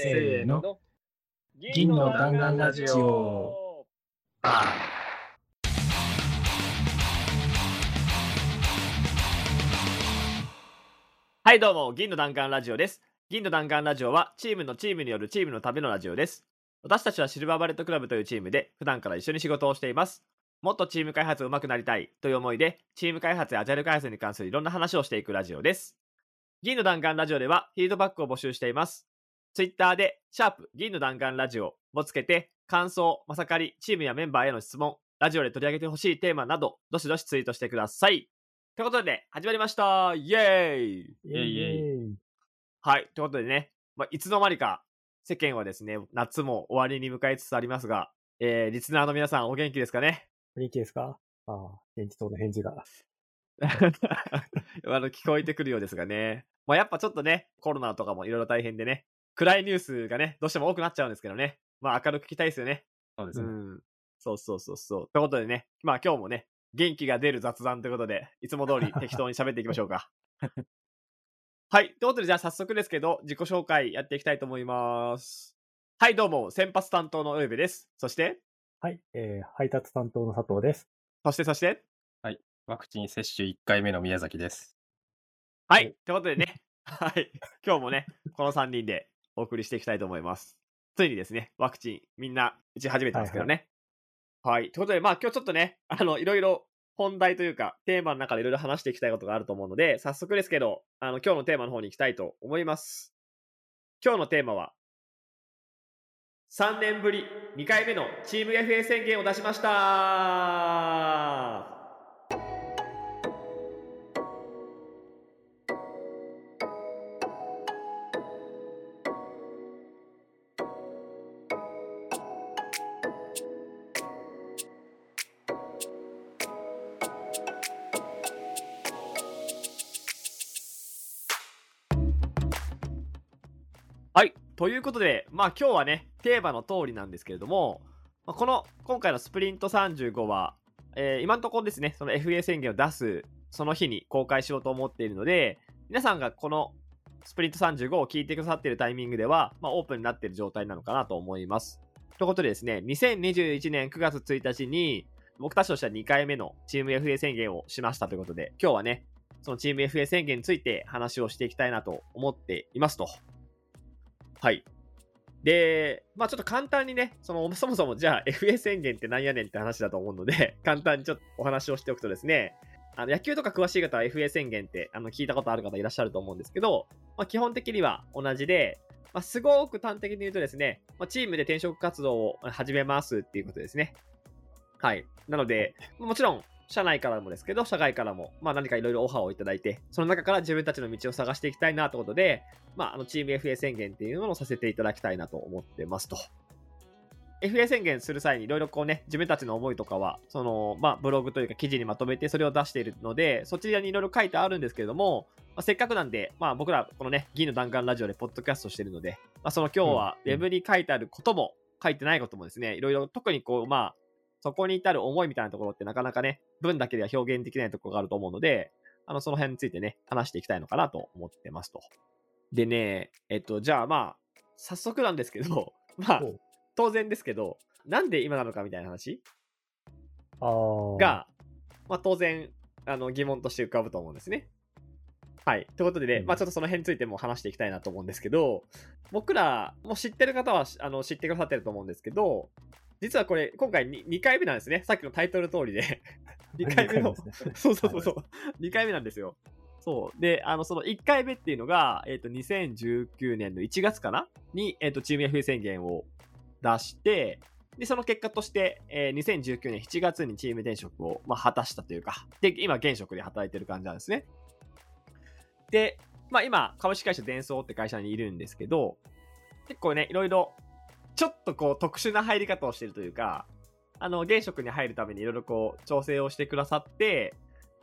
せーの。銀の弾丸ラジオ。はい、どうも、銀の弾丸ラジオです。銀の弾丸ラジオは、チームのチームによるチームのためのラジオです。私たちは Silver Bullet Club というチームで、普段から一緒に仕事をしています。もっとチーム開発上手くなりたいという思いで、チーム開発やアジャイル開発に関するいろんな話をしていくラジオです。銀の弾丸ラジオでは、フィードバックを募集しています。ツイッターで、シャープ銀の弾丸ラジオをつけて、感想、まさかり、チームやメンバーへの質問、ラジオで取り上げてほしいテーマなど、どしどしツイートしてください。ということで、始まりましたイエーイイェイイェイ。はい。ということでね、まあ、いつの間にか世間はですね、夏も終わりに向かいつつありますが、えー、リスナーの皆さんお元気ですかね？元気ですか？ああ、元気そうな返事が。あの、聞こえてくるようですがね。まあ、やっぱちょっとね、コロナとかもいろいろ大変でね、暗いニュースがね、どうしても多くなっちゃうんですけどね。まあ、明るく聞きたいですよね。そうですね。うん。そうそうそうそう。ということでね、まあ今日もね、元気が出る雑談ということで、いつも通り適当に喋っていきましょうか。はい。ということで、じゃあ早速ですけど、自己紹介やっていきたいと思います。はい、どうも、先発担当のウェブです。そして、はい、えー、配達担当の佐藤です。そして、そして、ワクチン接種1回目の宮崎です。はい。ということでね、はい。今日もね、この3人でお送りしていきたいと思います。ついにですね、ワクチン、みんな打ち始めてますけどね。はい。ということで、まあ今日ちょっとね、あの、いろいろ本題というか、テーマの中でいろいろ話していきたいことがあると思うので、早速ですけど、あの、今日のテーマの方に行きたいと思います。今日のテーマは、3年ぶり2回目のチーム FA 宣言を出しましたということで、まあ今日はね、テーマの通りなんですけれども、まこの今回のスプリント35は、えー今のところですね、その FA 宣言を出すその日に公開しようと思っているので、皆さんがこのスプリント35を聞いてくださっているタイミングでは、まあ、オープンになっている状態なのかなと思います。ということでですね、2021年9月1日に、僕たちとしては2回目のチーム FA 宣言をしましたということで、今日はね、そのチーム FA 宣言について話をしていきたいなと思っていますと。はい。で、まあちょっと簡単にね、そのそもそもじゃあ FA 宣言ってなんやねんって話だと思うので、簡単にちょっとお話をしておくとですね、あの野球とか詳しい方は FA 宣言ってあの聞いたことある方いらっしゃると思うんですけど、まあ、基本的には同じで、まあ、すごく端的に言うとですね、まあ、チームで転職活動を始めますっていうことですね。はい。なので、もちろん、社内からもですけど、社外からも、まあ何かいろいろオファーをいただいて、その中から自分たちの道を探していきたいなってことで、まあ、あの、チーム FA 宣言っていうのをさせていただきたいなと思ってますと。FA 宣言する際にいろいろこうね、自分たちの思いとかは、その、まあ、ブログというか記事にまとめてそれを出しているので、そちらにいろいろ書いてあるんですけれども、まあ、せっかくなんで、まあ、僕らこのね、銀の弾丸ラジオでポッドキャストしてるので、まあ、その今日はウうんェブに書いてあることも、書いてないこともですね、いろいろ特にこう、まあ、そこに至る思いみたいなところってなかなかね、文だけでは表現できないところがあると思うので、あの、その辺についてね、話していきたいのかなと思ってますと。でね、えっと、じゃあまあ、早速なんですけど、まあ当然ですけど、なんで今なのかみたいな話。が、まあ当然、あの、疑問として浮かぶと思うんですね。はい。ということでね、うんまあちょっとその辺についても話していきたいなと思うんですけど、僕ら、もう知ってる方はあの知ってくださってると思うんですけど、実はこれ、今回 2, 2回目なんですね。さっきのタイトル通りで。2回目の、そうそうそうそう、2回目なんですよ。そう。で、あの、その1回目っていうのが、えっ、と、2019年の1月かな？に、えっ、と、チーム FA 宣言を出して、で、その結果として、えー2019年7月にチーム転職を、まあ、果たしたというか、で、今、現職で働いてる感じなんですね。で、まあ、今、株式会社デンソーって会社にいるんですけど、結構ね、いろいろ、ちょっとこう、特殊な入り方をしてるというか、あの、現職に入るためにいろいろこう、調整をしてくださって、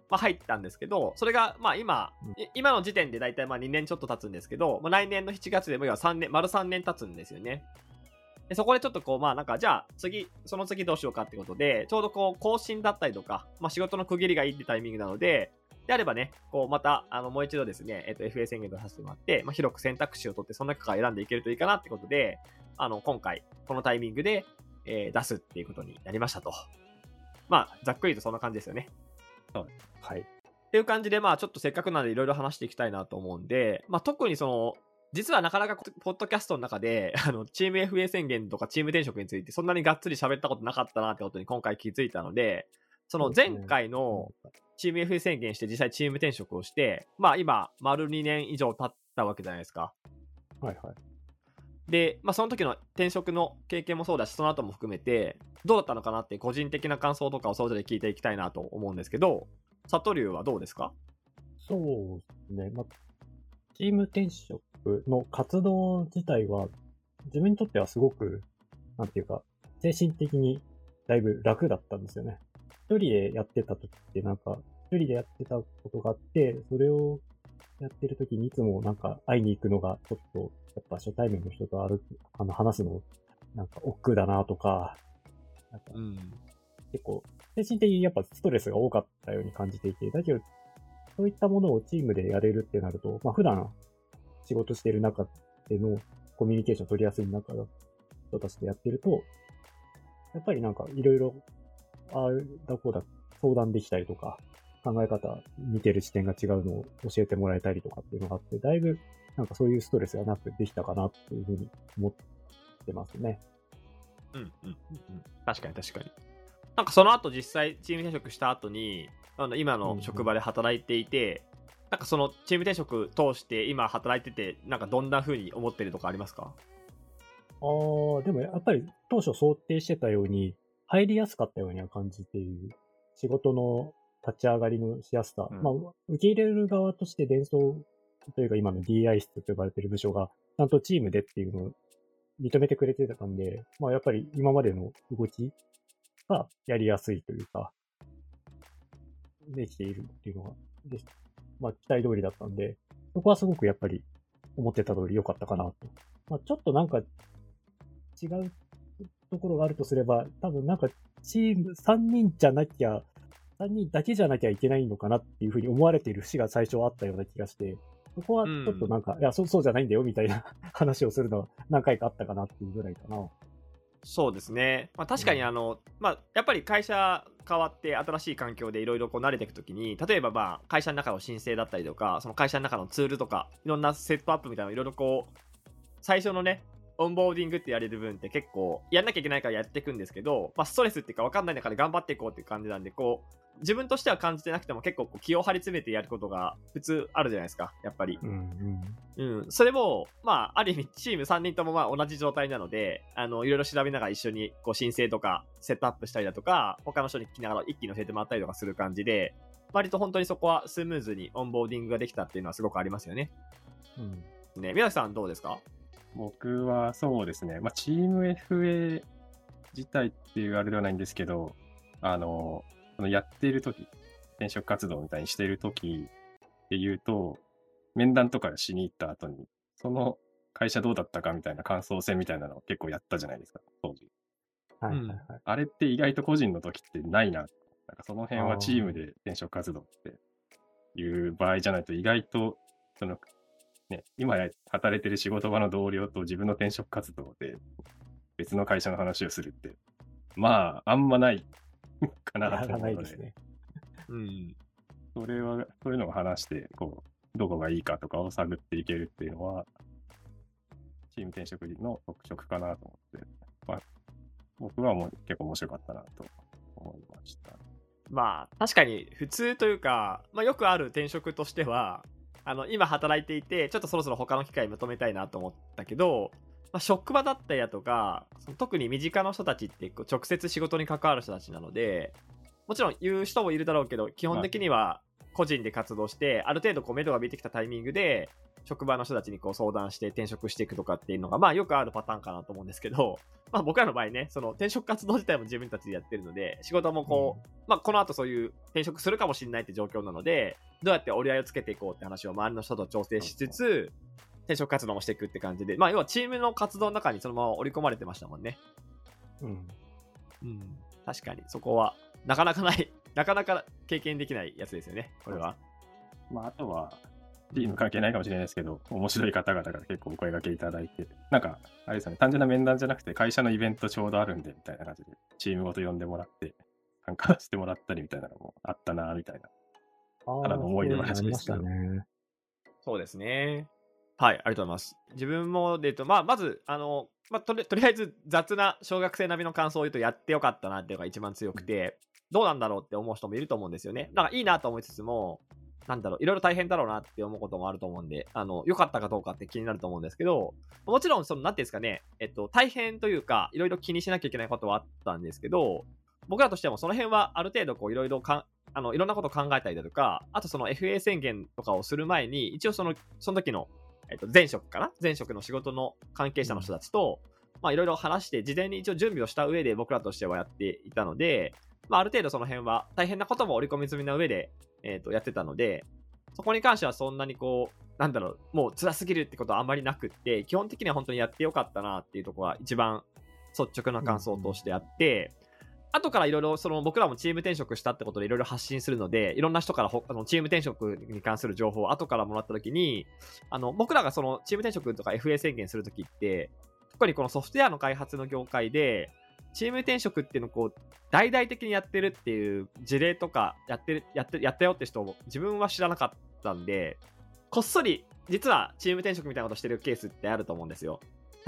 まあ、入ったんですけど、それが、まあ、今、今の時点で大体まあ2年ちょっと経つんですけど、まあ、来年の7月でも要は3年、丸3年経つんですよね。でそこでちょっとこう、まあなんか、じゃあ次、その次どうしようかってことで、ちょうどこう、更新だったりとか、まあ仕事の区切りがいいってタイミングなので、であればね、こうまたあのもう一度ですね、えっと FA 宣言とさせてもらって、まあ、広く選択肢を取って、その中から選んでいけるといいかなってことで、あの今回、このタイミングで、えー出すっていうことになりましたと。まあ、ざっくりとそんな感じですよね。はい。っていう感じで、まあ、ちょっとせっかくなのでいろいろ話していきたいなと思うんで、まあ、特にその、実はなかなかポッドキャストの中で、あの、チーム FA 宣言とかチーム転職についてそんなにがっつり喋ったことなかったなってことに今回気づいたので、その前回のチーム FA 宣言して実際チーム転職をして、まあ今、丸2年以上経ったわけじゃないですか。はいはい。で、まあその時の転職の経験もそうだし、その後も含めて、どうだったのかなって個人的な感想とかをそれぞれ聞いていきたいなと思うんですけど、佐藤流はどうですか？そうですね。まあ、チーム転職の活動自体は、自分にとってはすごく、なんていうか、精神的にだいぶ楽だったんですよね。一人でやってた時ってなんか、一人でやってたことがあって、それをやってる時にいつもなんか会いに行くのがちょっと、やっぱ初対面の人と歩く、あの話すの、なんか億劫だなとか、なんかうん。結構、精神的にやっぱストレスが多かったように感じていて、だけど、そういったものをチームでやれるってなると、まあ普段仕事してる中でのコミュニケーション取りやすい中の人たちでやってると、やっぱりなんかいろいろ、ああだこうだ相談できたりとか、考え方、見てる視点が違うのを教えてもらえたりとかっていうのがあって、だいぶなんかそういうストレスがなくできたかなっていうふうに思ってますね。うんうんうんうん確かに確かに。なんかその後実際チーム転職した後に、あの今の職場で働いていて、なんかそのチーム転職通して今働いてて、なんかどんな風に思ってるとかありますか？ああ、でもやっぱり当初想定してたように、入りやすかったようには感じている。仕事の立ち上がりのしやすさ。うんまあ、受け入れる側として伝送というか今の DI 室と呼ばれている部署が、ちゃんとチームでっていうのを認めてくれてたんで、まあやっぱり今までの動きがやりやすいというか、できているっていうのが、でまあ期待通りだったんで、そこはすごくやっぱり思ってた通り良かったかなと。まあちょっとなんか違うところがあるとすれば、多分なんかチーム3人じゃなきゃ、3人だけじゃなきゃいけないのかなっていうふうに思われている節が最初はあったような気がして、そこはちょっとなんか、いや、そう、そうじゃないんだよみたいな 話をするのは何回かあったかなっていうぐらいかな。そうですね。まあ確かにうんあの、まあやっぱり会社変わって新しい環境でいろいろこう慣れていくときに、例えばまあ会社の中の申請だったりとか、その会社の中のツールとか、いろんなセットアップみたいなのいろいろこう、最初のね、オンボーディングってやれる分って結構やんなきゃいけないからやっていくんですけど、まあストレスっていうか分かんない中で頑張っていこうっていう感じなんで、こう、自分としては感じてなくても結構こう気を張り詰めてやることが普通あるじゃないですか、やっぱり。うん、うん。うん、それも、まあ、ある意味、チーム3人ともまあ同じ状態なので、あの、いろいろ調べながら一緒に、こう、申請とか、セットアップしたりだとか、他の人に聞きながら一気に教えてもらったりとかする感じで、割と本当にそこはスムーズにオンボーディングができたっていうのはすごくありますよね。うん。ね、宮崎さんどうですか？僕はそうですね、まあ、チーム FA 自体っていうあれではないんですけど、あの、そのやっている時転職活動みたいにしている時で言うと、面談とかしに行った後に、その会社どうだったかみたいな感想戦みたいなのを結構やったじゃないですか、当時。はい、うんはい、はい。あれって意外と個人の時ってないな。なんかその辺はチームで転職活動っていう場合じゃないと意外と、その、ね、今や働いてる仕事場の同僚と自分の転職活動で別の会社の話をするって、まあ、あんまない かなと思うので、ないですね。うん。それは、そういうのを話して、こう、どこがいいかとかを探っていけるっていうのは、チーム転職の特色かなと思って、まあ、僕はもう結構面白かったなと思いました。まあ、確かに普通というか、まあよくある転職としては、あの、今働いていて、ちょっとそろそろ他の機会求めたいなと思ったけど、まあ、職場だったりだとか、その特に身近な人たちってこう直接仕事に関わる人たちなので、もちろん言う人もいるだろうけど、基本的には個人で活動して、ある程度こう目処が見えてきたタイミングで、職場の人たちにこう相談して転職していくとかっていうのが、まあよくあるパターンかなと思うんですけど、まあ僕らの場合ね、その転職活動自体も自分たちでやってるので、仕事もこう、まあこの後そういう転職するかもしれないって状況なので、どうやって折り合いをつけていこうって話を周りの人と調整しつつ、転職活動もしていくって感じで、まあ要はチームの活動の中にそのまま織り込まれてましたもんね。うん。うん。確かに、そこは、なかなかない、なかなか経験できないやつですよね、これは。まあ、あとは、チーム関係ないかもしれないですけど、面白い方々から結構お声掛けいただいて、なんか、あれですよね、単純な面談じゃなくて、会社のイベントちょうどあるんで、みたいな感じで、チームごと呼んでもらって、参加してもらったりみたいなのもあったな、みたいな。あただの思い出話ですけどね。そうですね。はい、ありがとうございます。自分もで言うと、まあ、まず、あの、まあ、とりとりあえず雑な小学生並みの感想を言うと、やってよかったなっていうのが一番強くて、どうなんだろうって思う人もいると思うんですよね。だからいいなと思いつつも、なんだろう、いろいろ大変だろうなって思うこともあると思うんで、あの、良かったかどうかって気になると思うんですけど、もちろん、その、なんていうんですかね、えっと、大変というか、いろいろ気にしなきゃいけないことはあったんですけど、僕らとしてもその辺はある程度こういろいろかあのいろんなことを考えたりだとか、あとその FA 宣言とかをする前に、一応そのその時の、えっと、前職かな？前職の仕事の関係者の人たちと、まあいろいろ話して、事前に一応準備をした上で僕らとしてはやっていたので、まあある程度その辺は大変なことも織り込み済みな上で、えっと、やってたので、そこに関してはそんなにこう、なんだろう、もう辛すぎるってことはあんまりなくって、基本的には本当にやってよかったなっていうところが一番率直な感想としてあって、後からいろいろその僕らもチーム転職したってことでいろいろ発信するので、いろんな人からほあのチーム転職に関する情報を後からもらったときに、あの僕らがそのチーム転職とか FA 宣言するときって、特にこのソフトウェアの開発の業界で、チーム転職っていうのをこう大々的にやってるっていう事例とかやってるやってやったよって人を自分は知らなかったんで、こっそり実はチーム転職みたいなことしてるケースってあると思うんですよ。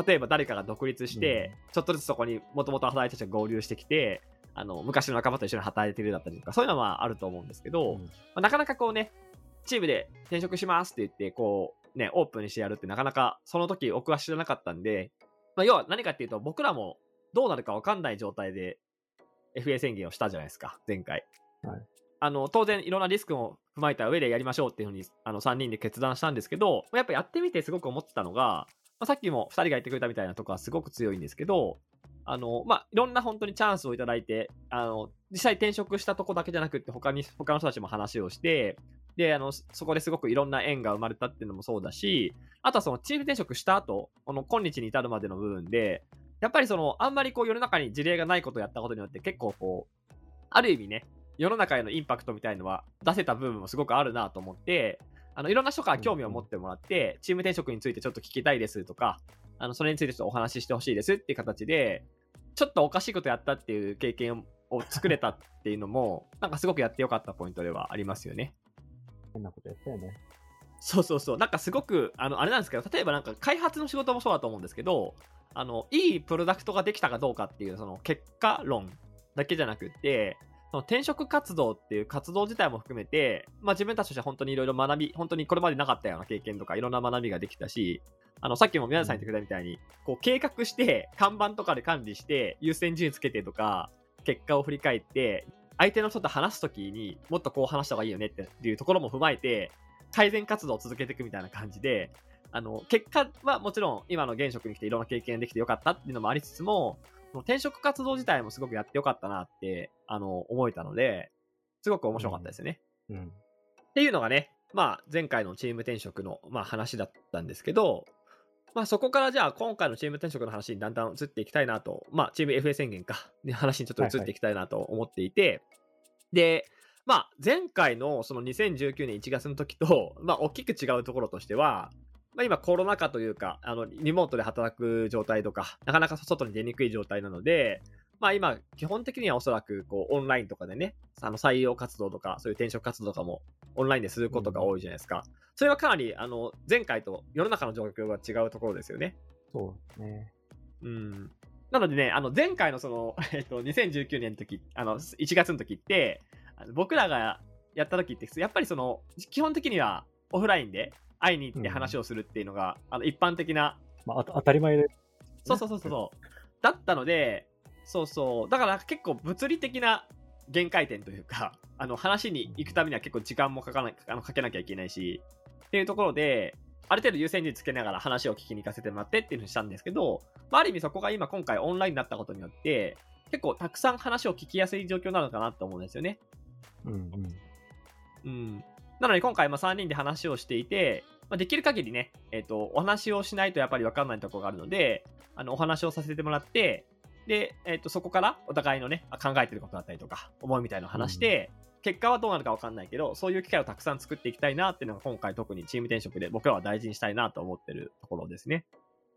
例えば誰かが独立して、ちょっとずつそこにもともと働いてた人が合流してきて、あの昔の仲間と一緒に働いてるだったりとか、そういうのはあると思うんですけど、うんまあなかなかこうね、チームで転職しますって言って、こうね、オープンにしてやるってなかなかその時僕は知らなかったんで、まあ、要は何かっていうと僕らもどうなるか分かんない状態で FA 宣言をしたじゃないですか、前回。はいあの当然いろんなリスクも踏まえた上でやりましょうっていうふうにあの3人で決断したんですけど、やっぱやってみてすごく思ってたのが、まあ、さっきも2人が言ってくれたみたいなところはすごく強いんですけど、あの、まあ、いろんな本当にチャンスをいただいて、あの、実際転職したとこだけじゃなくて、他に、他の人たちも話をして、で、あの、そこですごくいろんな縁が生まれたっていうのもそうだし、あとはそのチーム転職した後、この今日に至るまでの部分で、やっぱりその、あんまりこう世の中に事例がないことをやったことによって結構こう、ある意味ね、世の中へのインパクトみたいのは出せた部分もすごくあるなと思って、あの、いろんな人から興味を持ってもらって、チーム転職についてちょっと聞きたいですとか、あの、それについてちょっとお話ししてほしいですっていう形で、ちょっとおかしいことやったっていう経験を作れたっていうのも、なんかすごくやってよかったポイントではありますよね。変なことやったよね。そうそうそう。なんかすごく、あの、あれなんですけど、例えばなんか開発の仕事もそうだと思うんですけど、あの、いいプロダクトができたかどうかっていう、その結果論だけじゃなくって、その転職活動っていう活動自体も含めて、まあ自分たちとして本当にいろいろ学び、本当にこれまでなかったような経験とかいろんな学びができたし、あの、さっきも宮田さん言ってくれたみたいに、こう計画して、看板とかで管理して、優先順位つけてとか、結果を振り返って、相手の人と話すときにもっとこう話した方がいいよねっていうところも踏まえて、改善活動を続けていくみたいな感じで、あの、結果はもちろん今の現職に来ていろんな経験できてよかったっていうのもありつつも、転職活動自体もすごくやってよかったなって、あの、思えたので、すごく面白かったですよね。うん。っていうのがね、まあ、前回のチーム転職の、まあ、話だったんですけど、まあ、そこからじゃあ今回のチーム転職の話にだんだん移っていきたいなと、まあ、チーム FA 宣言か、ね、話にちょっと移っていきたいなと思っていて、で、まあ、前回のその2019年1月の時と、まあ、大きく違うところとしては、まあ、今コロナ禍というか、あの、リモートで働く状態とか、なかなか外に出にくい状態なので、まあ今、基本的にはおそらく、こう、オンラインとかでね、あの、採用活動とか、そういう転職活動とかも、オンラインですることが多いじゃないですか。それはかなり、あの、前回と世の中の状況が違うところですよね。そうですね。うん。なのでね、あの、前回のその、えっと、2019年の時、あの、1月の時って、僕らがやった時って、やっぱりその、基本的にはオフラインで会いに行って話をするっていうのが、あの、一般的なまあ、あ当たり前で。そうそうそうそうそう。だったので、そうそう。だから結構物理的な限界点というか、あの話に行くためには結構時間もかかなあのかけなきゃいけないし、っていうところで、ある程度優先順位つけながら話を聞きに行かせてもらってっていうふうにしたんですけど、まあ、ある意味そこが今今回オンラインになったことによって、結構たくさん話を聞きやすい状況なのかなと思うんですよね。うんうん。うん。なので今回まあ3人で話をしていて、まあ、できる限りね、えっ、と、お話をしないとやっぱり分かんないところがあるので、あの、お話をさせてもらって、で、えっ、と、そこからお互いのね、考えてることだったりとか、思いみたいなのを話して、結果はどうなるかわかんないけど、そういう機会をたくさん作っていきたいなっていうのが今回特にチーム転職で僕らは大事にしたいなと思ってるところですね。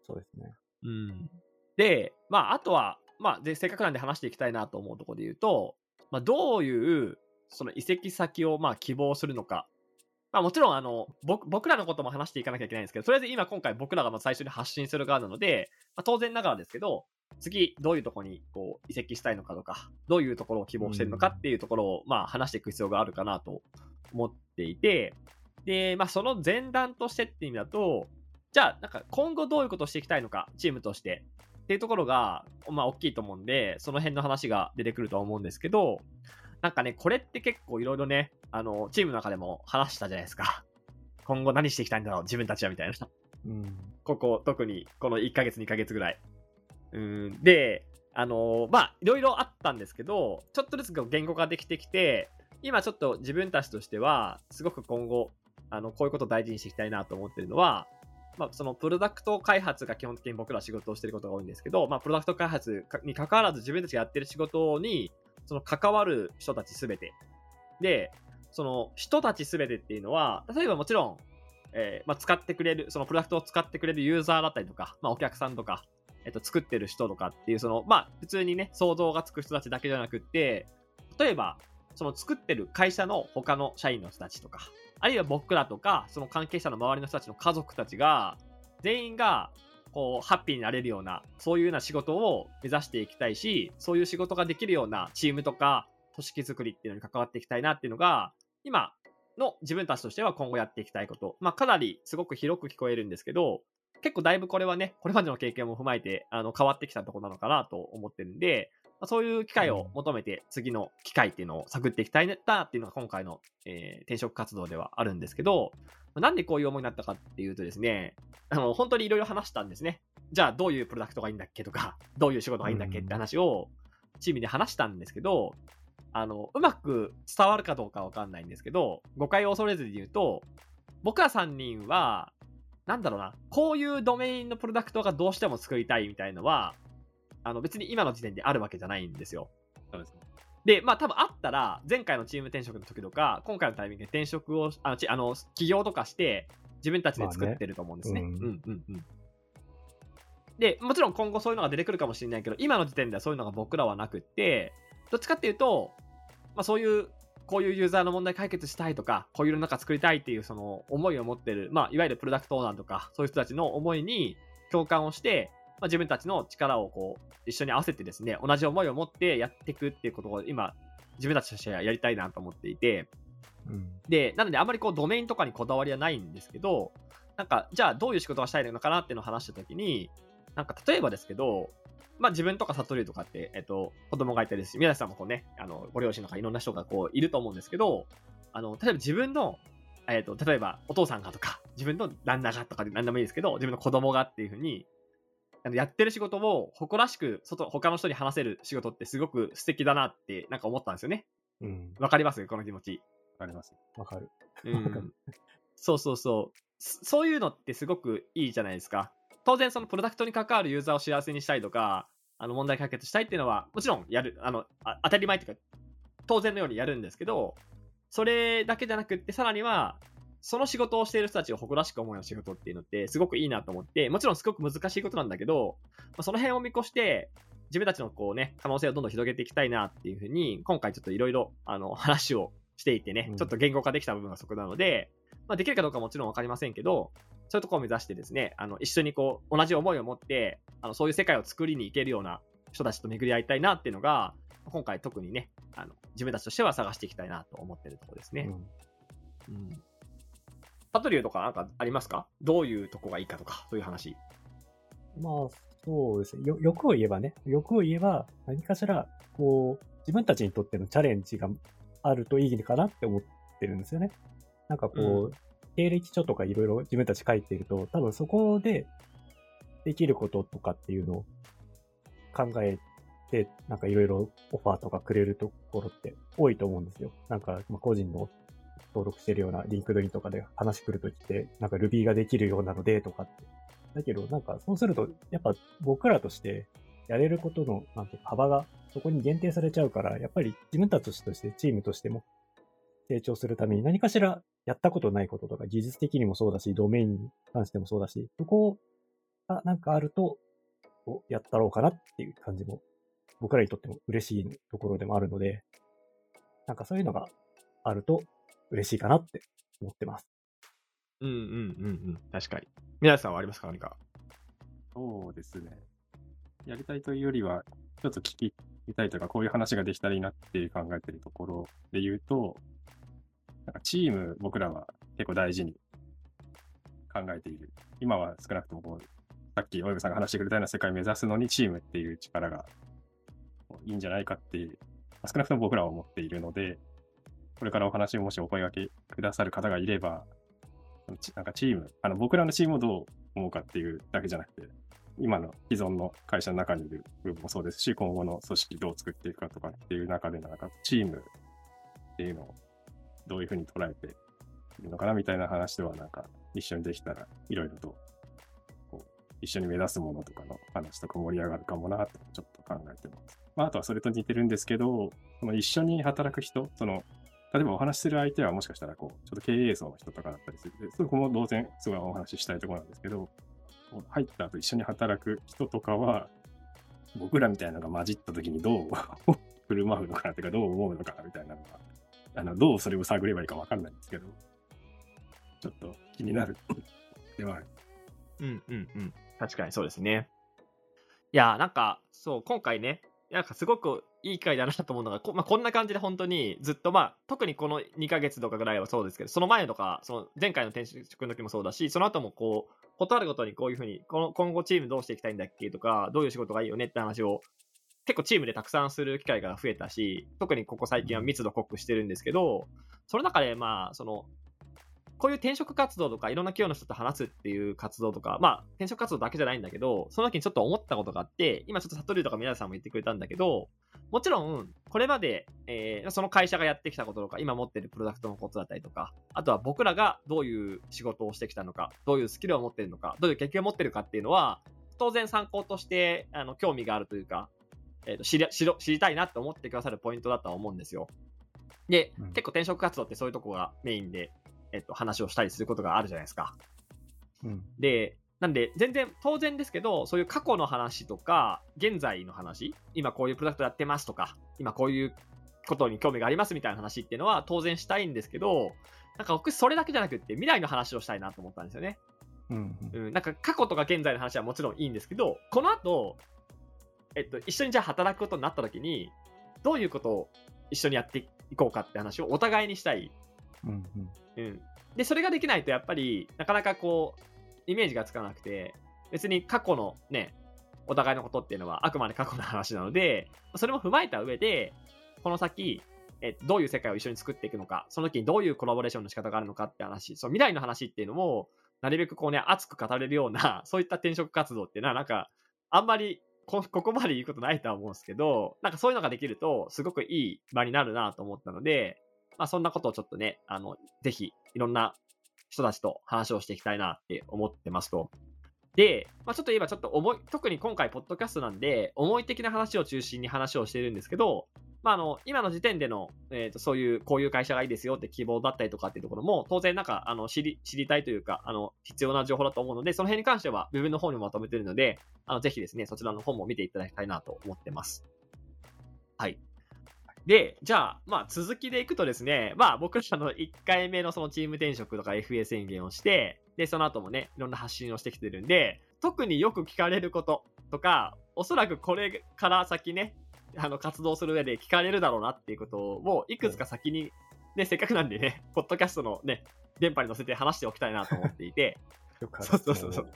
そうですね。うん。で、まあ、あとは、まあ、で、せっかくなんで話していきたいなと思うところで言うと、まあ、どういう、その移籍先を、まあ、希望するのか。まあ、もちろん、あの、僕、僕らのことも話していかなきゃいけないんですけど、とりあえず今今回僕らがまあ最初に発信する側なので、まあ、当然ながらですけど、次、どういうところに、こう、移籍したいのかとか、どういうところを希望してるのかっていうところを、まあ、話していく必要があるかなと思っていて、で、まあ、その前段としてっていう意味だと、じゃあ、なんか今後どういうことをしていきたいのか、チームとして。っていうところが、まあ、大きいと思うんで、その辺の話が出てくるとは思うんですけど、なんかね、これって結構いろいろね、あの、チームの中でも話したじゃないですか。今後何していきたいんだろう、自分たちはみたいな。うん。ここ、特に、この1ヶ月、2ヶ月ぐらい。うん、で、あのまあ、いろいろあったんですけど、ちょっとずつ言語化できてきて、今ちょっと自分たちとしては、すごく今後、あの、こういうことを大事にしていきたいなと思ってるのは、まあ、そのプロダクト開発が基本的に僕ら仕事をしてることが多いんですけど、まあ、プロダクト開発に関わらず自分たちがやってる仕事に、その関わる人たちすべて。で、その人たちすべてっていうのは、例えばもちろん、えーまあ、使ってくれる、そのプロダクトを使ってくれるユーザーだったりとか、まあ、お客さんとか、えっと、作ってる人とかっていう、その、まあ、普通にね、想像がつく人たちだけじゃなくって、例えば、その作ってる会社の他の社員の人たちとか、あるいは僕らとか、その関係者の周りの人たちの家族たちが、全員が、こう、ハッピーになれるような、そういうような仕事を目指していきたいし、そういう仕事ができるようなチームとか、組織づくりっていうのに関わっていきたいなっていうのが、今の自分たちとしては今後やっていきたいこと。まあ、かなりすごく広く聞こえるんですけど、結構だいぶこれはね、これまでの経験も踏まえて、あの、変わってきたとこなのかなと思ってるんで、まあ、そういう機会を求めて、次の機会っていうのを探っていきたいなっていうのが今回の、えー転職活動ではあるんですけど、まあなんでこういう思いになったかっていうとですね、あの、本当にいろいろ話したんですね。じゃあどういうプロダクトがいいんだっけとか、どういう仕事がいいんだっけって話をチームで話したんですけど、あの、うまく伝わるかどうかわかんないんですけど、誤解を恐れずに言うと、僕ら3人は、なんだろうな、こういうドメインのプロダクトがどうしても作りたいみたいのは、あの別に今の時点であるわけじゃないんですよ。そうですね。で、まあ多分あったら、前回のチーム転職の時とか、今回のタイミングで転職を、あの、ちあの起業とかして、自分たちで作ってると思うんですね。まあねうんうんうん。で、もちろん今後そういうのが出てくるかもしれないけど、今の時点ではそういうのが僕らはなくって、どっちかっていうと、まあそういう、こういうユーザーの問題解決したいとか、こういう世の中作りたいっていうその思いを持ってる、まあいわゆるプロダクトオーナーとか、そういう人たちの思いに共感をして、まあ、自分たちの力をこう一緒に合わせてですね、同じ思いを持ってやっていくっていうことを今、自分たちとしてはやりたいなと思っていて、うん。で、なのであんまりこうドメインとかにこだわりはないんですけど、なんか、じゃあどういう仕事がしたいのかなっていうのを話したときに、なんか例えばですけど、まあ自分とか悟りとかって、えっと、子供がいたりですし、宮崎さんもこうね、あの、ご両親とかいろんな人がこういると思うんですけど、あの、例えば自分の、えっと、例えばお父さんがとか、自分の旦那がとかで何でもいいですけど、自分の子供がっていうふうに、やってる仕事を誇らしく外、他の人に話せる仕事ってすごく素敵だなってなんか思ったんですよね。うん。わかります？この気持ち。あります。わかる。うん、そうそうそう。そそういうのってすごくいいじゃないですか。当然そのプロダクトに関わるユーザーを幸せにしたいとか、あの問題解決したいっていうのは、もちろんやる、あの、あ当たり前っていうか、当然のようにやるんですけど、それだけじゃなくって、さらには、その仕事をしている人たちを誇らしく思うような仕事っていうのってすごくいいなと思って、もちろんすごく難しいことなんだけど、まあ、その辺を見越して、自分たちのこうね、可能性をどんどん広げていきたいなっていうふうに、今回ちょっといろいろ、あの、話をしていてねう、んちょっと言語化できた部分がそこなので、まあ、できるかどうかもちろんわかりませんけど、そういうところを目指してですね、あの、一緒にこう、同じ思いを持って、あの、そういう世界を作りに行けるような人たちと巡り合いたいなっていうのが、今回特にね、あの、自分たちとしては探していきたいなと思ってるところですね。うん。うん。パトリューとかなんかありますか？どういうとこがいいかとか、そういう話。まあ、そうですね。よ、欲を言えばね、欲を言えば、何かしら、こう、自分たちにとってのチャレンジがあるといいのかなって思ってるんですよね。なんかこう、経歴書とかいろいろ自分たち書いていると、多分そこでできることとかっていうのを考えて、なんかいろいろオファーとかくれるところって多いと思うんですよ。なんか、まあ、個人の登録してるような LinkedIn とかで話来るときって、なんか Ruby ができるようなのでとかって。だけど、なんかそうすると、やっぱ僕らとして、やれることの、なんていうか、幅がそこに限定されちゃうから、やっぱり自分たちとして、チームとしても成長するために何かしらやったことないこととか、技術的にもそうだし、ドメインに関してもそうだし、そこがなんかあると、おやったろうかなっていう感じも、僕らにとっても嬉しいところでもあるので、なんかそういうのがあると嬉しいかなって思ってます。うんうんうんうん。確かに。皆さんはありますか？何か。そうですね。やりたいというよりは、ちょっと聞きたいというか、こういう話ができたらいいなって考えてるところで言うと、なんかチーム、僕らは結構大事に考えている。今は少なくともこう、さっき大部さんが話してくれたような世界を目指すのにチームっていう力がいいんじゃないかって少なくとも僕らは思っているので、これからお話をもしお声掛けくださる方がいれば、なんかチーム、あの僕らのチームをどう思うかっていうだけじゃなくて、今の既存の会社の中にいる部分もそうですし、今後の組織どう作っていくかとかっていう中で、なんかチームっていうのをどういうふうに捉えているのかなみたいな話では、なんか一緒にできたらいろいろとこう一緒に目指すものとかの話とか盛り上がるかもなとちょっと考えてます。まあ、あとはそれと似てるんですけど、その一緒に働く人、その例えばお話しする相手はもしかしたらこう、ちょっと経営層の人とかだったりするでそこも当然すごいお話ししたいところなんですけど、入った後一緒に働く人とかは、僕らみたいなのが混じった時にどう 振る舞うのかなというか、どう思うのかなみたいなのが、あのどうそれを探ればいいかわかんないんですけど、ちょっと気になるではある。うんうんうん。確かにそうですね。いや、なんか、そう、今回ね、なんかすごくいい回だなと思うのが、こ,、まあ、こんな感じで本当にずっと、まあ、特にこの2ヶ月とかぐらいはそうですけど、その前とか、その前回の転職の時もそうだし、その後もこう、ことあるごとにこういうふうに、この今後チームどうしていきたいんだっけとか、どういう仕事がいいよねって話を、結構チームでたくさんする機会が増えたし、特にここ最近は密度濃くしてるんですけど、その中で、まあ、その、こういう転職活動とか、いろんな企業の人と話すっていう活動とか、まあ、転職活動だけじゃないんだけど、その時にちょっと思ったことがあって、今ちょっと悟りとか宮田さんも言ってくれたんだけど、もちろん、これまで、えーその会社がやってきたこととか、今持ってるプロダクトのことだったりとか、あとは僕らがどういう仕事をしてきたのか、どういうスキルを持ってるのか、どういう経験を持ってるかっていうのは、当然参考として、あの、興味があるというか、えーと知り知ろ知りたいなって思ってくださるポイントだとは思うんですよ。で、うん結構転職活動ってそういうとこがメインで、えっと、話をしたりすることがあるじゃないですか。うん。で、なんで、全然当然ですけど、そういう過去の話とか、現在の話、今こういうプロダクトやってますとか、今こういうことに興味がありますみたいな話っていうのは当然したいんですけど、なんか僕それだけじゃなくって未来の話をしたいなと思ったんですよね。うん。うんうん、なんか過去とか現在の話はもちろんいいんですけど、この後、えっと、一緒にじゃあ働くことになった時に、どういうことを一緒にやっていこうかって話をお互いにしたい。うん。うん。うん。で、それができないとやっぱり、なかなかこう、イメージがつかなくて、別に過去のね、お互いのことっていうのはあくまで過去の話なので、それも踏まえた上で、この先、えどういう世界を一緒に作っていくのか、その時にどういうコラボレーションの仕方があるのかって話、その未来の話っていうのも、なるべくこうね、熱く語れるような、そういった転職活動っていうのは、なんか、あんまりこ、ここまで言うことないとは思うんですけど、なんかそういうのができると、すごくいい場になるなと思ったので、まあそんなことをちょっとね、あの、ぜひ、いろんな人たちと話をしていきたいなって思ってますと。で、まあ、ちょっと言えばちょっと重い、特に今回、ポッドキャストなんで、思い的な話を中心に話をしているんですけど、まあ、あの、今の時点での、えっ、と、そういう、こういう会社がいいですよって希望だったりとかっていうところも、当然なんか、あの、知り、知りたいというか、あの、必要な情報だと思うので、その辺に関しては、部分の方にもまとめてるので、あの、ぜひですね、そちらの方も見ていただきたいなと思ってます。はい。で、じゃあ、まあ、続きでいくとですね、まあ、僕らの1回目のそのチーム転職とか FA 宣言をして、で、その後もね、いろんな発信をしてきてるんで、特によく聞かれることとか、おそらくこれから先ね、あの、活動する上で聞かれるだろうなっていうことを、いくつか先に、ね、せっかくなんでね、ポッドキャストのね、電波に乗せて話しておきたいなと思っていて、よくあるそうそうそうそう。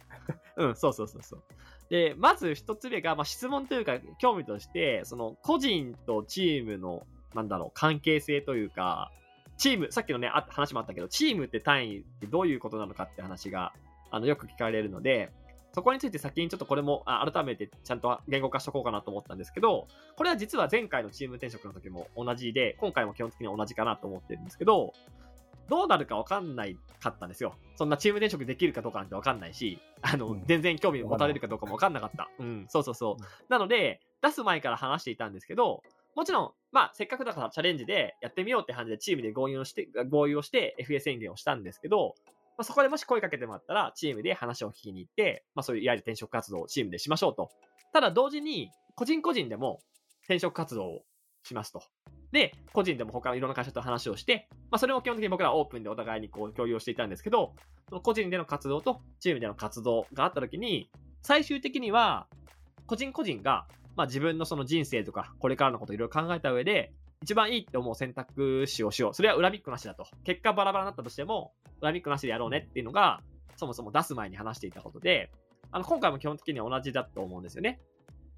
うん、そうそうそうそう。で、まず一つ目が、まあ、質問というか、興味として、その、個人とチームの、なんだろう、関係性というか、チーム、さっきのね、あ話もあったけど、チームって単位ってどういうことなのかって話が、あの、よく聞かれるので、そこについて先にちょっとこれも、あ改めてちゃんと言語化しとこうかなと思ったんですけど、これは実は前回のチーム転職の時も同じで、今回も基本的に同じかなと思ってるんですけど、どうなるか分かんないかったんですよ。そんなチーム転職できるかどうかなんて分かんないし、あの、うん全然興味持たれるかどうかも分かんなかった。うん、そうそうそう。うんなので、出す前から話していたんですけど、もちろん、まあ、せっかくだからチャレンジでやってみようって感じでチームで合意をして、合意をして FA 宣言をしたんですけど、まあ、そこでもし声かけてもらったら、チームで話を聞きに行って、まあ、そういういわゆる転職活動をチームでしましょうと。ただ、同時に、個人個人でも転職活動をしますと。で、個人でも他のいろんな会社と話をして、まあ、それを基本的に僕らはオープンでお互いにこう共有をしていたんですけど、その個人での活動とチームでの活動があったときに、最終的には、個人個人が、まあ、自分のその人生とか、これからのことをいろいろ考えた上で、一番いいって思う選択肢をしよう。それは恨みっこなしだと。結果バラバラになったとしても、恨みっこなしでやろうねっていうのが、そもそも出す前に話していたことで、あの、今回も基本的には同じだと思うんですよね。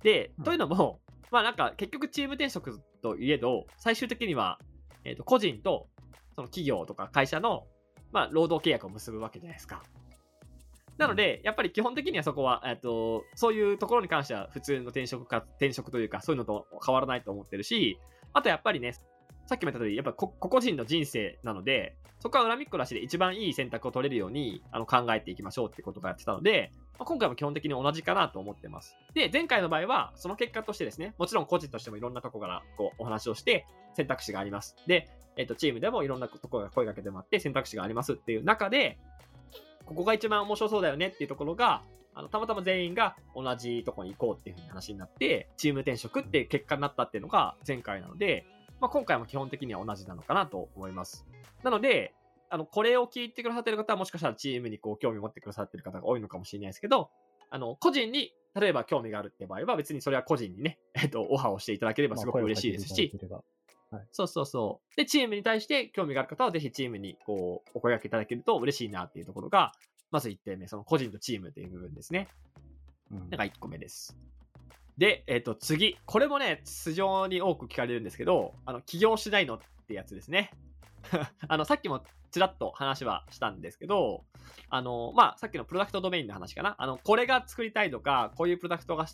で、うんというのも、まあなんか結局チーム転職といえど、最終的には、えっ、と、個人と、その企業とか会社の、まあ、労働契約を結ぶわけじゃないですか。なので、やっぱり基本的にはそこは、えっと、そういうところに関しては普通の転職か、転職というか、そういうのと変わらないと思ってるし、あとやっぱりね、さっきも言った通り、やっぱ個々人の人生なので、そこは恨みっこなしで一番いい選択を取れるようにあの考えていきましょうってことがやってたので、まあ今回も基本的に同じかなと思ってます。で、前回の場合は、その結果としてですね、もちろん個人としてもいろんなとこからこうお話をして選択肢があります。で、えっと、チームでもいろんなところが声かけてもらって選択肢がありますっていう中で、ここが一番面白そうだよねっていうところが、あのたまたま全員が同じとこに行こうっていうふうに話になって、チーム転職っていう結果になったっていうのが前回なので、まあ、今回も基本的には同じなのかなと思います。なので、あの、これを聞いてくださってる方はもしかしたらチームにこう興味持ってくださってる方が多いのかもしれないですけど、あの、個人に、例えば興味があるって場合は別にそれは個人にね、えっと、オファーをしていただければすごく嬉しいですし、まあ声をかけていそうそうそう。で、チームに対して興味がある方は、ぜひチームにこう、お声掛けいただけると嬉しいなっていうところが、まず1点目、その個人とチームっていう部分ですね。うんなんか1個目です。で、えっ、と、次。これもね、非常に多く聞かれるんですけど、あの、起業しないのってやつですね。あの、さっきもちらっと話はしたんですけど、あの、まあ、さっきのプロダクトドメインの話かな。あの、これが作りたいとか、こういうプロダクトが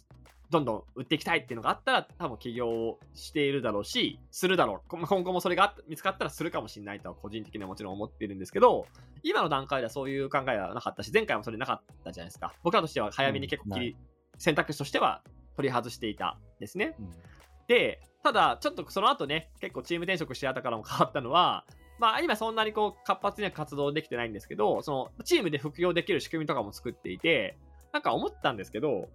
どんどん売っていきたいっていうのがあったら、多分起業しているだろうし、するだろう。こ今後もそれが見つかったらするかもしれないとは個人的にはもちろん思っているんですけど、今の段階ではそういう考えはなかったし、前回もそれなかったじゃないですか。僕らとしては早めに結構切り、選択肢としては取り外していたですね。うんで、ただ、ちょっとその後ね、結構チーム転職してあったからも変わったのは、まあ今そんなにこう活発には活動できてないんですけど、そのチームで副業できる仕組みとかも作っていて、なんか思ったんですけど、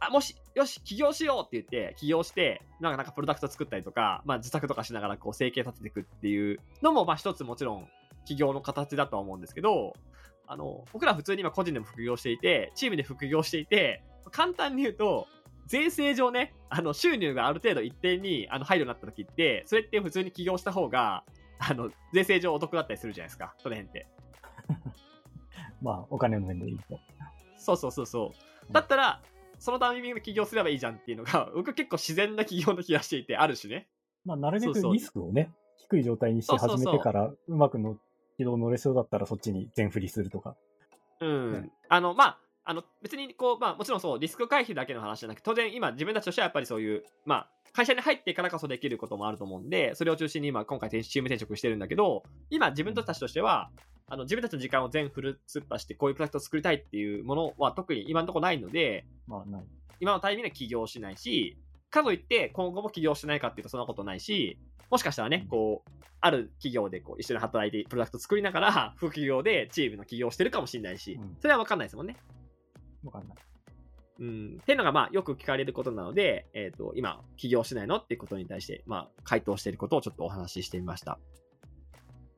あ、もし、よし、起業しようって言って、起業して、なんか、なんかプロダクト作ったりとか、まあ自作とかしながらこう生計立てていくっていうのも、まあ一つもちろん起業の形だとは思うんですけど、あの、僕ら普通に今個人でも副業していて、チームで副業していて、簡単に言うと、税制上ね、あの、収入がある程度一定にあの入るようになった時って、それって普通に起業した方が、あの、税制上お得だったりするじゃないですか、その辺って。まあ、お金の面でいいと。そうそうそうそう。だったら、そのタイミングで起業すればいいじゃんっていうのが、僕結構自然な起業の気がしていて、あるしね。まあ、なるべくリスクをね、低い状態にして始めてから、うまくの軌道乗れそうだったらそっちに全振りするとか。うん。ねあの、まあ、あの、別にこう、まあもちろんそう、リスク回避だけの話じゃなくて、当然今自分たちとしてはやっぱりそういう、まあ、会社に入ってからこそできることもあると思うんで、それを中心に今、今回転チーム転職してるんだけど、今自分たちとしては、あの、自分たちの時間を全フル突っ走して、こういうプロダクトを作りたいっていうものは特に今のところないので、まあ、ない。今のタイミングで起業しないし、かといって今後も起業しないかっていうとそんなことないし、もしかしたらね、こう、ある企業でこう一緒に働いてプロダクト作りながら、副企業でチームの起業してるかもしれないしうん、それは分かんないですもんね。わかんない。うん。っていうのがまあよく聞かれることなので、えっ、と、今、起業しないのっていうことに対して、まあ、回答していることをちょっとお話ししてみました。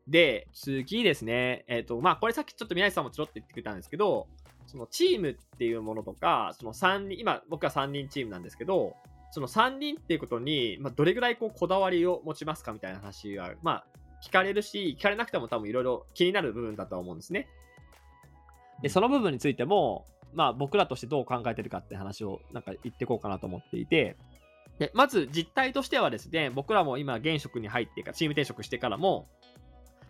で、次ですね。えっ、と、まあ、これさっきちょっと宮内さんもちょろっと言ってくれたんですけど、そのチームっていうものとか、その3人、今僕は3人チームなんですけど、その3人っていうことに、まあ、どれぐらいこうこだわりを持ちますかみたいな話が、まあ、聞かれるし、聞かれなくても多分いろいろ気になる部分だとは思うんですね。で、その部分についても、まあ僕らとしてどう考えてるかって話をなんか言ってこうかなと思っていて、でまず実態としてはですね、僕らも今現職に入ってから、チーム転職してからも、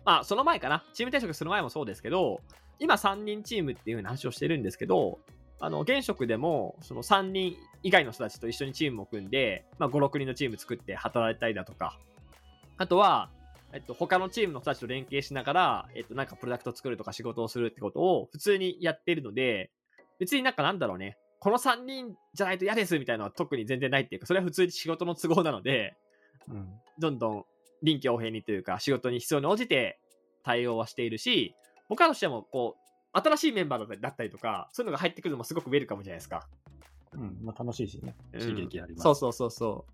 まあその前かな、チーム転職する前もそうですけど、今3人チームっていう話をしてるんですけど、あの現職でもその3人以外の人たちと一緒にチームを組んで、まあ、5、6人のチーム作って働いたりだとか、あとは、えっと、他のチームの人たちと連携しながら、えっと、なんかプロダクト作るとか仕事をするってことを普通にやってるので、別になんかなんだろうね、この3人じゃないと嫌ですみたいなのは特に全然ないっていうか、それは普通に仕事の都合なので、うん。どんどん臨機応変にというか、仕事に必要に応じて対応はしているし、僕らとしても、こう、新しいメンバーだったりとか、そういうのが入ってくるのもすごくウェルカムじゃないですか。うん。まあ楽しいしね。うん刺激ありますそうそうそうそう。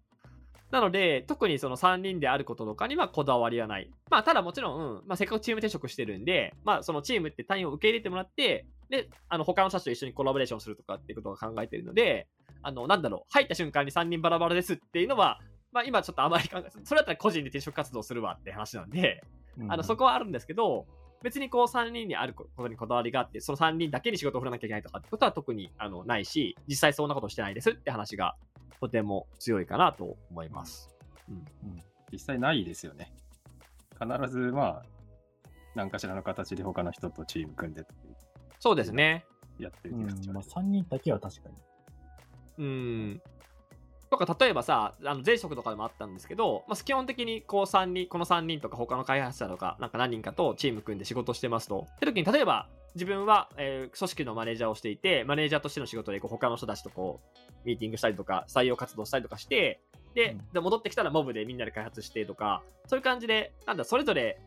なので、特にその3人であることとかにはこだわりはない。まあ、ただもちろん、うんまあ、せっかくチーム転職してるんで、まあ、そのチームって単位を受け入れてもらって、で、あの、他の人たちと一緒にコラボレーションするとかっていうことを考えてるので、あの、なんだろう、入った瞬間に3人バラバラですっていうのは、まあ、今ちょっとあまり考え、それだったら個人で転職活動するわって話なんで、あの、そこはあるんですけど、別にこう3人にあることにこだわりがあって、その3人だけに仕事を振らなきゃいけないとかってことは特にあのないし、実際そんなことしてないですって話がとても強いかなと思います。実際ないですよね。必ず、まあ、何かしらの形で他の人とチーム組んでってそうですね。やってるうんっていう形はまあ3人だけは確かに。うん。とか、例えばさ、あの前職とかでもあったんですけど、まあ、基本的にこう3人、この3人とか他の開発者とか、なんか何人かとチーム組んで仕事してますと。って時に、例えば自分は、えー組織のマネージャーをしていて、マネージャーとしての仕事でこう他の人たちとこう、ミーティングしたりとか、採用活動したりとかして、でうん、で戻ってきたらモブでみんなで開発してとか、そういう感じで、なんだ、それぞれ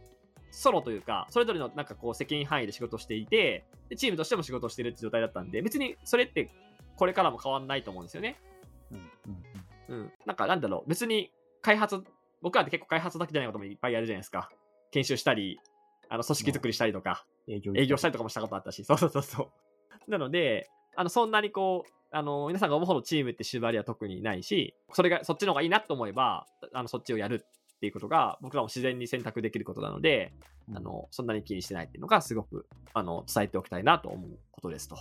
ソロというか、それぞれのなんかこう責任範囲で仕事していて、でチームとしても仕事をしてるって状態だったんで、別にそれってこれからも変わんないと思うんですよね。うんうんうん。なんかなんだろう、別に開発、僕らって結構開発だけじゃないこともいっぱいやるじゃないですか。研修したり、あの組織作りしたりとか、営業営業したりとかもしたことあったし、そうそうそうそう。なので、あの、そんなにこう、あの、皆さんが思うほどチームって縛りは特にないし、それが、そっちの方がいいなと思えば、あの、そっちをやるっていうことが、僕らも自然に選択できることなので、あの、そんなに気にしてないっていうのが、すごく、あの、伝えておきたいなと思うことですと。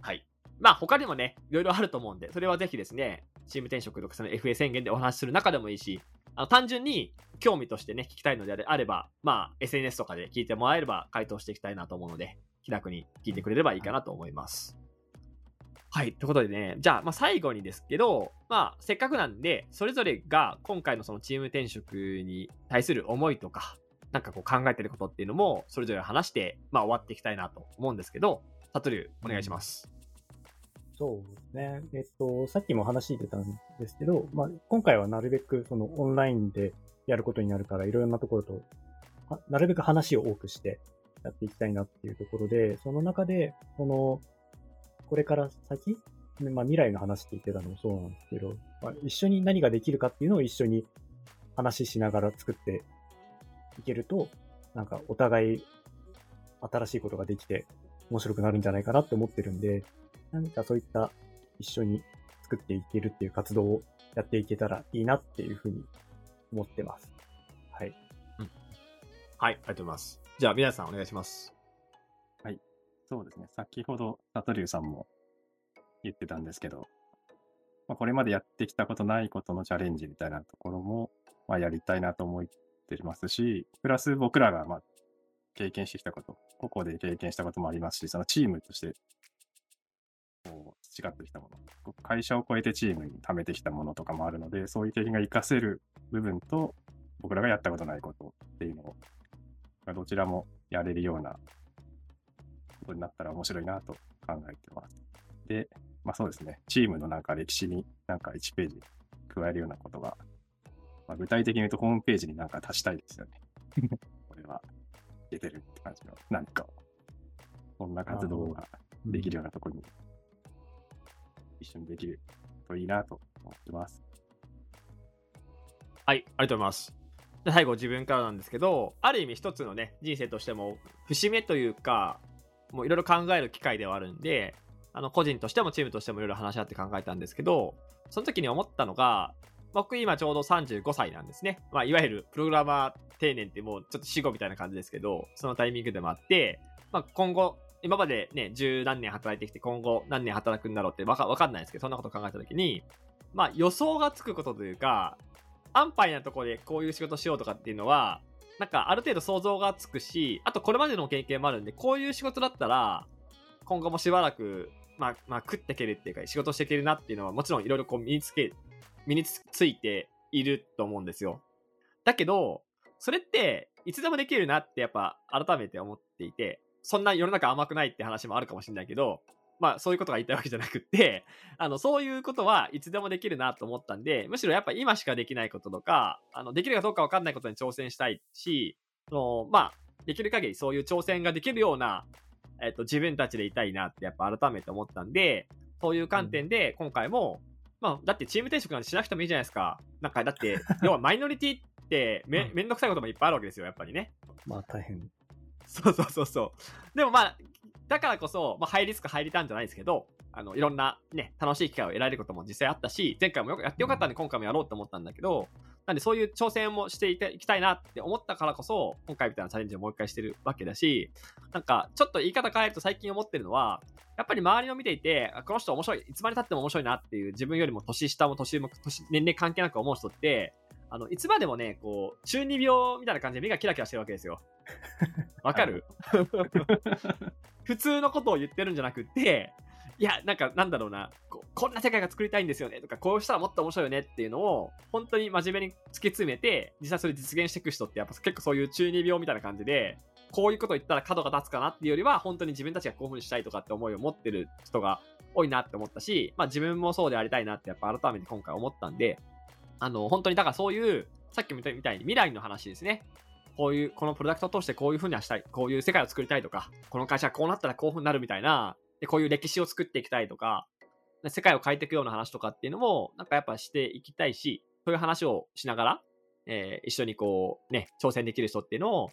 はい。まあ、他にもね、いろいろあると思うんで、それはぜひですね、チーム転職とかその FA 宣言でお話しする中でもいいし、あの単純に興味としてね、聞きたいのであれば、まあ、SNS とかで聞いてもらえれば回答していきたいなと思うので、気楽に聞いてくれればいいかなと思います。はい。ということでね、じゃあ、まあ、最後にですけど、まあ、せっかくなんで、それぞれが今回のそのチーム転職に対する思いとか、なんかこう考えてることっていうのも、それぞれ話して、まあ、終わっていきたいなと思うんですけど、サトルお願いします。そうですね。えっと、さっきも話出たんですけど、まあ、今回はなるべくそのオンラインでやることになるから、いろいろなところと、なるべく話を多くしてやっていきたいなっていうところで、その中で、この、これから先、まあ、未来の話って言ってたのもそうなんですけど、まあ、一緒に何ができるかっていうのを一緒に話ししながら作っていけると、なんかお互い新しいことができて面白くなるんじゃないかなって思ってるんで、何かそういった一緒に作っていけるっていう活動をやっていけたらいいなっていうふうに思ってます。はい。うんはい、ありがとうございます。じゃあ、皆さんお願いします。そうですね。先ほど、サトリュウさんも言ってたんですけど、まあ、これまでやってきたことないことのチャレンジみたいなところも、まあ、やりたいなと思ってますし、プラス僕らが、まあ、経験してきたこと、個々で経験したこともありますし、そのチームとして、こう、培ってきたもの、会社を超えてチームに貯めてきたものとかもあるので、そういう経験が活かせる部分と、僕らがやったことないことっていうのを、どちらもやれるようなことになったら面白いなと考えてます。で、まあそうですね、チームのなんか歴史になんか1ページ加えるようなことが、まあ、具体的に言うとホームページになんか足したいですよね。これは、出てるって感じの何かを。こんな活動ができるようなところに一緒にできるといいなと思ってます。はい、ありがとうございます。で最後、自分からなんですけど、ある意味一つのね、人生としても、節目というか、もういろいろ考える機会ではあるんで、あの、個人としてもチームとしてもいろいろ話し合って考えたんですけど、その時に思ったのが、僕今ちょうど35歳なんですね。まあ、いわゆるプログラマー定年ってもうちょっと死後みたいな感じですけど、そのタイミングでもあって、まあ、今後、今までね、十何年働いてきて、今後何年働くんだろうってわかかんないですけど、そんなこと考えた時に、まあ、予想がつくことというか、安牌なとこでこういう仕事しようとかっていうのは、なんかある程度想像がつくし、あとこれまでの経験もあるんで、こういう仕事だったら、今後もしばらく、まあ、まあ、食っていけるっていうか、仕事していけるなっていうのは、もちろんいろいろこう身につけ、身についていると思うんですよ。だけど、それって、いつでもできるなってやっぱ改めて思っていて、そんな世の中甘くないって話もあるかもしれないけど、まあそういうことが言いたいわけじゃなくって、あの、そういうことはいつでもできるなと思ったんで、むしろやっぱ今しかできないこととか、あの、できるかどうかわかんないことに挑戦したいし、その、まあ、できる限りそういう挑戦ができるような、えっと、自分たちでいたいなってやっぱ改めて思ったんで、そういう観点で今回も、まあ、だってチーム転職なんてしなくてもいいじゃないですか。なんか、だって、要はマイノリティってめ、うんめんどくさいこともいっぱいあるわけですよ、やっぱりね。まあ大変。そうそうそうそう。でもまあ、だからこそ、まあ、ハイリスク入りたんじゃないですけど、あの、いろんなね、楽しい機会を得られることも実際あったし、前回もよくやってよかったんで今回もやろうと思ったんだけど、なんでそういう挑戦もしていていきたいなって思ったからこそ、今回みたいなチャレンジをもう一回してるわけだし、なんか、ちょっと言い方変えると最近思ってるのは、やっぱり周りを見ていて、あこの人面白い、いつまで経っても面白いなっていう自分よりも年下も年上も年年齢関係なく思う人って、あの、いつまでもね、こう、中二病みたいな感じで目がキラキラしてるわけですよ。わかる、普通のことを言ってるんじゃなくって、いや、なんか、なんだろうな。こう、こんな世界が作りたいんですよね。とか、こうしたらもっと面白いよねっていうのを、本当に真面目に突き詰めて、実際それ実現していく人って、やっぱ結構そういう中二病みたいな感じで、こういうこと言ったら角が立つかなっていうよりは、本当に自分たちがこういう風にしたいとかって思いを持ってる人が多いなって思ったし、まあ自分もそうでありたいなってやっぱ改めて今回思ったんで、あの、本当にだからそういう、さっきも言ったみたいに未来の話ですね。こういう、このプロダクトを通してこういう風にはしたい、こういう世界を作りたいとか、この会社はこうなったらこういう風になるみたいな、で、こういう歴史を作っていきたいとか、世界を変えていくような話とかっていうのも、なんかやっぱしていきたいし、そういう話をしながら、えー一緒にこう、ね、挑戦できる人っていうのを、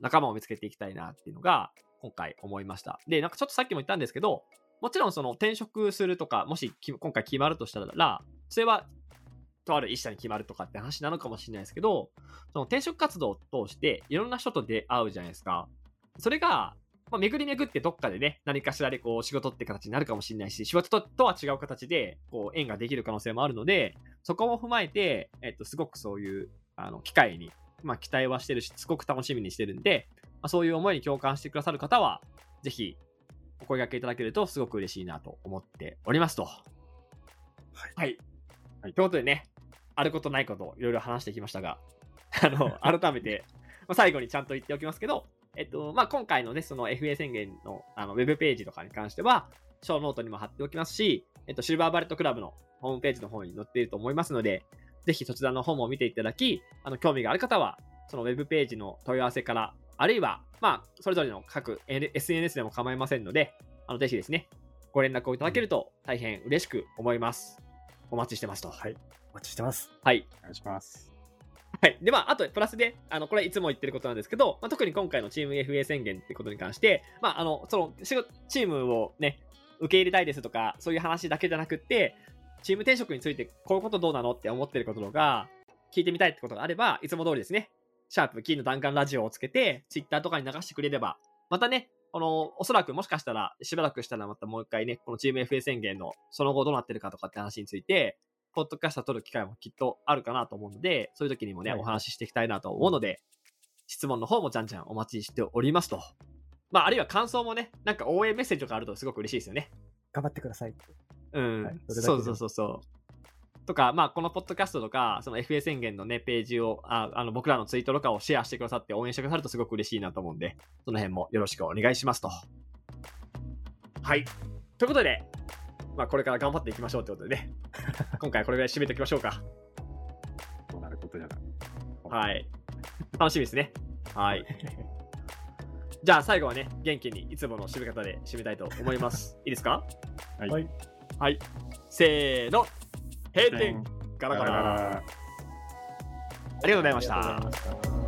仲間を見つけていきたいなっていうのが、今回思いました。で、なんかちょっとさっきも言ったんですけど、もちろんその転職するとか、もし今回決まるとしたら、それは、とある一社に決まるとかって話なのかもしれないですけど、その転職活動を通していろんな人と出会うじゃないですか。それが、まあ、巡り巡ってどっかでね、何かしらでこう仕事って形になるかもしれないし、仕事ととは違う形でこう縁ができる可能性もあるので、そこも踏まえて、えっと、すごくそういうあの機会に、まあ、期待はしてるし、すごく楽しみにしてるんで、まあ、そういう思いに共感してくださる方は、ぜひお声掛けいただけるとすごく嬉しいなと思っておりますと。はい。はい。ということでね、あることないこと、いろいろ話してきましたが、あの、改めて、ま最後にちゃんと言っておきますけど、えっと、まあ、今回のね、その FA 宣言のあのウェブページとかに関しては、ショーノートにも貼っておきますし、えっと、 Silver Bullet Club のホームページの方に載っていると思いますので、ぜひそちらの方も見ていただき、あの、興味がある方は、そのウェブページの問い合わせから、あるいは、まあ、それぞれの各 SNS でも構いませんので、あの、ぜひですね、ご連絡をいただけると大変嬉しく思います。お待ちしてますと。はい。お待ちしてます。はい。お願いします。はい。で、まあ、あと、プラスで、あの、これいつも言ってることなんですけど、まあ、特に今回のチーム FA 宣言ってことに関して、まあ、あの、その、チームをね、受け入れたいですとか、そういう話だけじゃなくって、チーム転職について、こういうことどうなのって思ってることとか、聞いてみたいってことがあれば、いつも通りですね、シャープキーの弾丸ラジオをつけて、ツイッターとかに流してくれれば、またね、この、おそらくもしかしたら、しばらくしたらまたもう一回ね、このチーム FA 宣言のその後どうなってるかとかって話について、ポッドキャスト撮る機会もきっとあるかなと思うので、そういう時にもね、はいお話ししていきたいなと思うので、質問の方もじゃんじゃんお待ちしておりますと。まあ、あるいは感想もね、なんか応援メッセージとかあるとすごく嬉しいですよね。頑張ってください。うん。はいそそうそうそうそう。とか、まあ、このポッドキャストとか、その FA 宣言のね、ページを、ああの僕らのツイートとかをシェアしてくださって応援してくださるとすごく嬉しいなと思うんで、その辺もよろしくお願いしますと。はい。ということで、まあ、これから頑張っていきましょうってことでね、今回これぐらい締めておきましょうか。どうなることやら。はい。楽しみですね。はい。じゃあ最後はね、元気にいつもの締め方で締めたいと思います。いいですか？はい。はい。はい。せーの。閉店ガラガラ。ガラガラありがとうございましたありがとうございました。